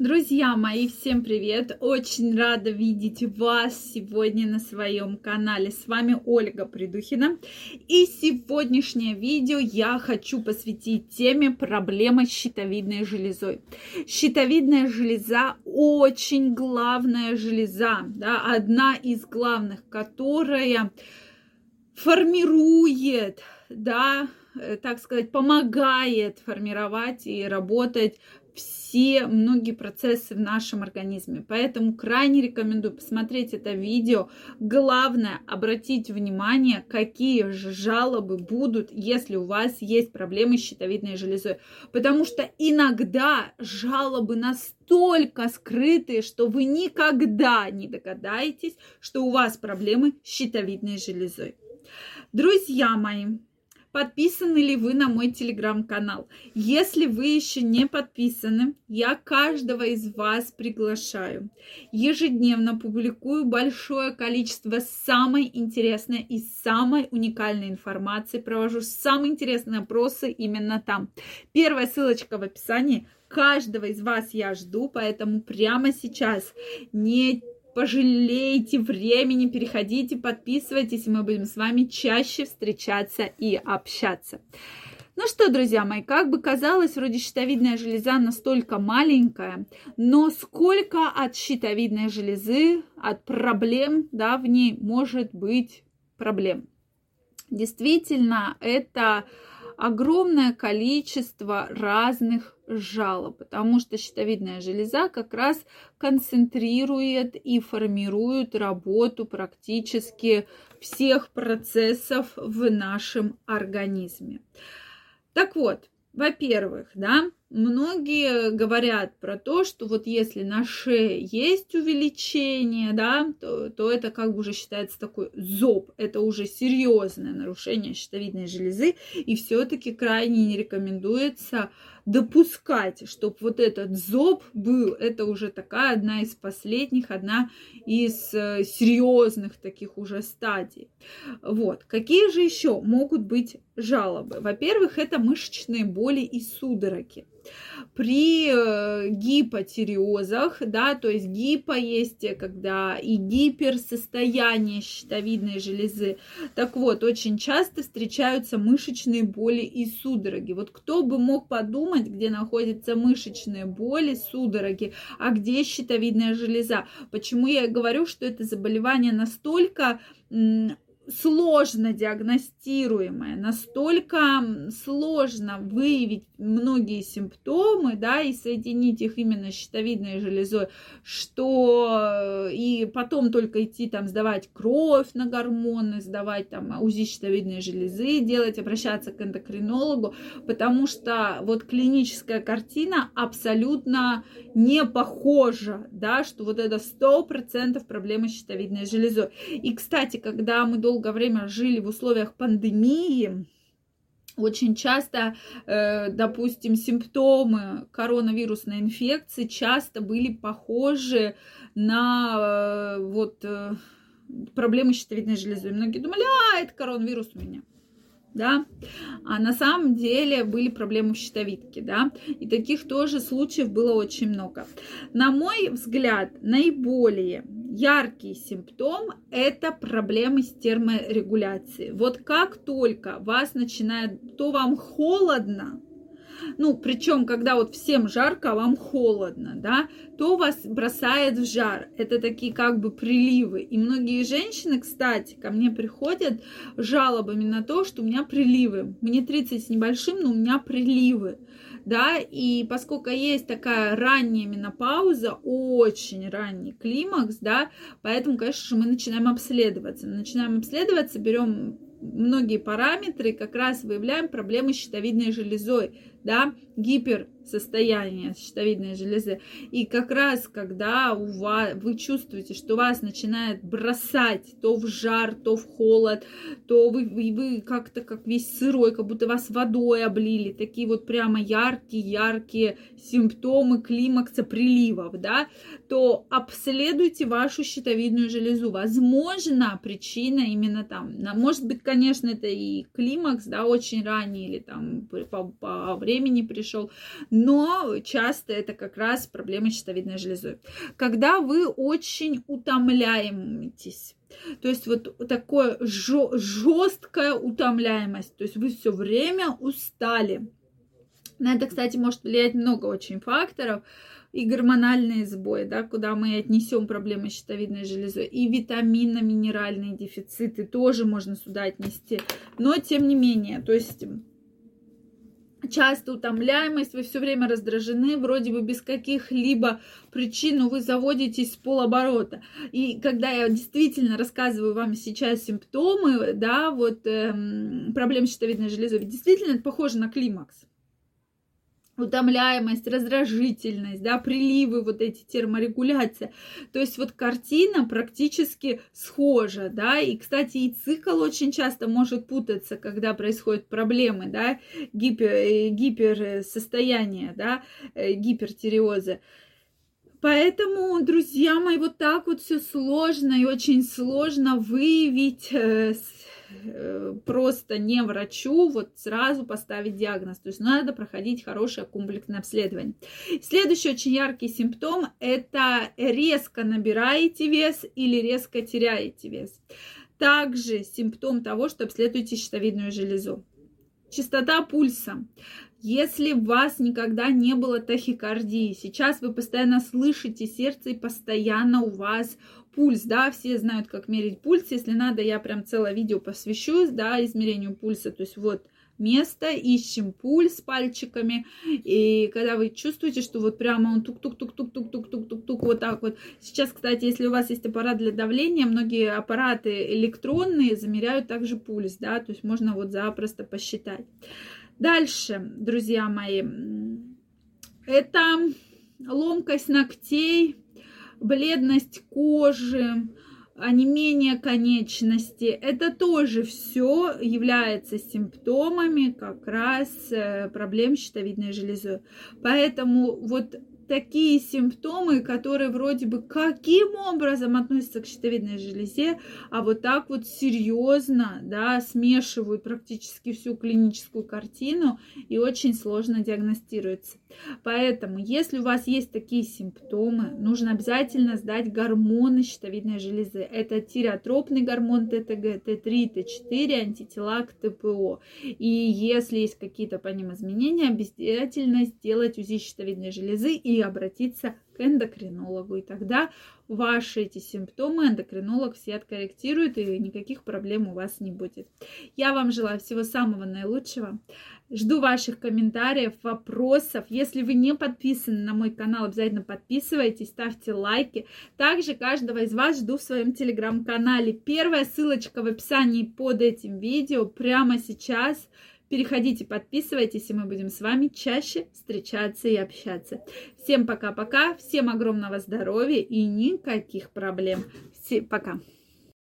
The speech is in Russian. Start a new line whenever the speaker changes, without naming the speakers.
Друзья мои, всем привет! Очень рада видеть вас сегодня на своем канале. С вами Ольга Придухина. И сегодняшнее видео я хочу посвятить теме проблемы с щитовидной железой. Щитовидная железа очень главная железа, да, одна из главных, которая формирует, да, э, так сказать, помогает формировать и работать все многие процессы в нашем организме. Поэтому крайне рекомендую посмотреть это видео. Главное обратить внимание, какие жалобы будут, если у вас есть проблемы с щитовидной железой. Потому что иногда жалобы настолько скрытые, что вы никогда не догадаетесь, что у вас проблемы с щитовидной железой. Друзья мои, подписаны ли вы на мой телеграм-канал. Если вы еще не подписаны, я каждого из вас приглашаю. Ежедневно публикую большое количество самой интересной и самой уникальной информации. Провожу самые интересные опросы именно там. Первая ссылочка в описании. Каждого из вас я жду, поэтому прямо сейчас не пожалейте времени, переходите, подписывайтесь, и мы будем с вами чаще встречаться и общаться. Ну что, друзья мои, как бы казалось, вроде щитовидная железа настолько маленькая, но сколько от щитовидной железы, от проблем, да, в ней может быть проблем. Действительно, это огромное количество разных жалоб, потому что щитовидная железа как раз концентрирует и формирует работу практически всех процессов в нашем организме. Так вот, во-первых, да, многие говорят про то, что вот если на шее есть увеличение, да, то, то это как бы уже считается такой зоб, это уже серьезное нарушение щитовидной железы, и все-таки крайне не рекомендуется допускать, чтобы вот этот зоб был, это уже такая одна из последних, одна из э, серьезных таких уже стадий. Вот. Какие же еще могут быть жалобы? Во-первых, это мышечные боли и судороги. При э, гипотиреозах, да, то есть гипо есть, когда и гиперсостояние щитовидной железы. Так вот, очень часто встречаются мышечные боли и судороги. Вот кто бы мог подумать, где находятся мышечные боли, судороги, а где щитовидная железа. Почему я говорю, что это заболевание настолько сложно диагностируемое, настолько сложно выявить многие симптомы, да, и соединить их именно с щитовидной железой, что э, и потом только идти там сдавать кровь на гормоны, сдавать там УЗИ щитовидной железы, делать, обращаться к эндокринологу, потому что вот клиническая картина абсолютно не похожа, да, что вот это сто процентов проблемы с щитовидной железой. И, кстати, когда мы долгое время жили в условиях пандемии, очень часто, э, допустим, симптомы коронавирусной инфекции часто были похожи на э, вот э, проблемы щитовидной железы. Многие думали, а, это коронавирус у меня да, а на самом деле были проблемы в щитовидке, да, и таких тоже случаев было очень много. На мой взгляд, наиболее яркий симптом – это проблемы с терморегуляцией. Вот как только вас начинает, то вам холодно, ну, причем, когда вот всем жарко, а вам холодно, да, то вас бросает в жар. Это такие как бы приливы. И многие женщины, кстати, ко мне приходят жалобами на то, что у меня приливы. Мне 30 с небольшим, но у меня приливы да, и поскольку есть такая ранняя менопауза, очень ранний климакс, да, поэтому, конечно же, мы начинаем обследоваться. начинаем обследоваться, берем многие параметры как раз выявляем проблемы с щитовидной железой, да, гиперсостояние щитовидной железы. И как раз, когда у вас, вы чувствуете, что вас начинает бросать то в жар, то в холод, то вы, вы, вы как-то как весь сырой, как будто вас водой облили, такие вот прямо яркие-яркие симптомы климакса приливов, да, то обследуйте вашу щитовидную железу. Возможно, причина именно там. Может быть, конечно, это и климакс, да, очень ранний или там по, по времени пришел. Но часто это как раз проблемы щитовидной железой. Когда вы очень утомляетесь, то есть вот такое жесткая утомляемость, то есть вы все время устали. На это, кстати, может влиять много очень факторов и гормональные сбои, да, куда мы отнесем проблемы щитовидной железой, и витаминно-минеральные дефициты тоже можно сюда отнести. Но тем не менее, то есть часто утомляемость, вы все время раздражены, вроде бы без каких-либо причин, но вы заводитесь с полоборота. И когда я действительно рассказываю вам сейчас симптомы, да, вот эм, проблем щитовидной железы, действительно это похоже на климакс утомляемость, раздражительность, да, приливы, вот эти терморегуляция. То есть вот картина практически схожа, да, и, кстати, и цикл очень часто может путаться, когда происходят проблемы, да, гипер, э, гиперсостояние, да, э, гипертиреоза. Поэтому, друзья мои, вот так вот все сложно и очень сложно выявить Э, просто не врачу вот сразу поставить диагноз. То есть надо проходить хорошее комплексное обследование. Следующий очень яркий симптом – это резко набираете вес или резко теряете вес. Также симптом того, что обследуете щитовидную железу. Частота пульса. Если у вас никогда не было тахикардии, сейчас вы постоянно слышите сердце и постоянно у вас пульс, да, все знают, как мерить пульс. Если надо, я прям целое видео посвящу, да, измерению пульса. То есть вот место, ищем пульс пальчиками, и когда вы чувствуете, что вот прямо он тук-тук-тук-тук-тук-тук-тук-тук, вот так вот. Сейчас, кстати, если у вас есть аппарат для давления, многие аппараты электронные замеряют также пульс, да, то есть можно вот запросто посчитать. Дальше, друзья мои, это ломкость ногтей, бледность кожи, онемение конечности. Это тоже все является симптомами как раз э, проблем щитовидной железы. Поэтому вот такие симптомы, которые вроде бы каким образом относятся к щитовидной железе, а вот так вот серьезно, да, смешивают практически всю клиническую картину и очень сложно диагностируется. Поэтому, если у вас есть такие симптомы, нужно обязательно сдать гормоны щитовидной железы. Это тиреотропный гормон ТТГ, Т3, Т4, антитела к ТПО. И если есть какие-то по ним изменения, обязательно сделать УЗИ щитовидной железы и обратиться к эндокринологу. И тогда ваши эти симптомы эндокринолог все откорректирует, и никаких проблем у вас не будет. Я вам желаю всего самого наилучшего. Жду ваших комментариев, вопросов. Если вы не подписаны на мой канал, обязательно подписывайтесь, ставьте лайки. Также каждого из вас жду в своем телеграм-канале. Первая ссылочка в описании под этим видео прямо сейчас. Переходите, подписывайтесь, и мы будем с вами чаще встречаться и общаться. Всем пока-пока, всем огромного здоровья и никаких проблем. Все, пока.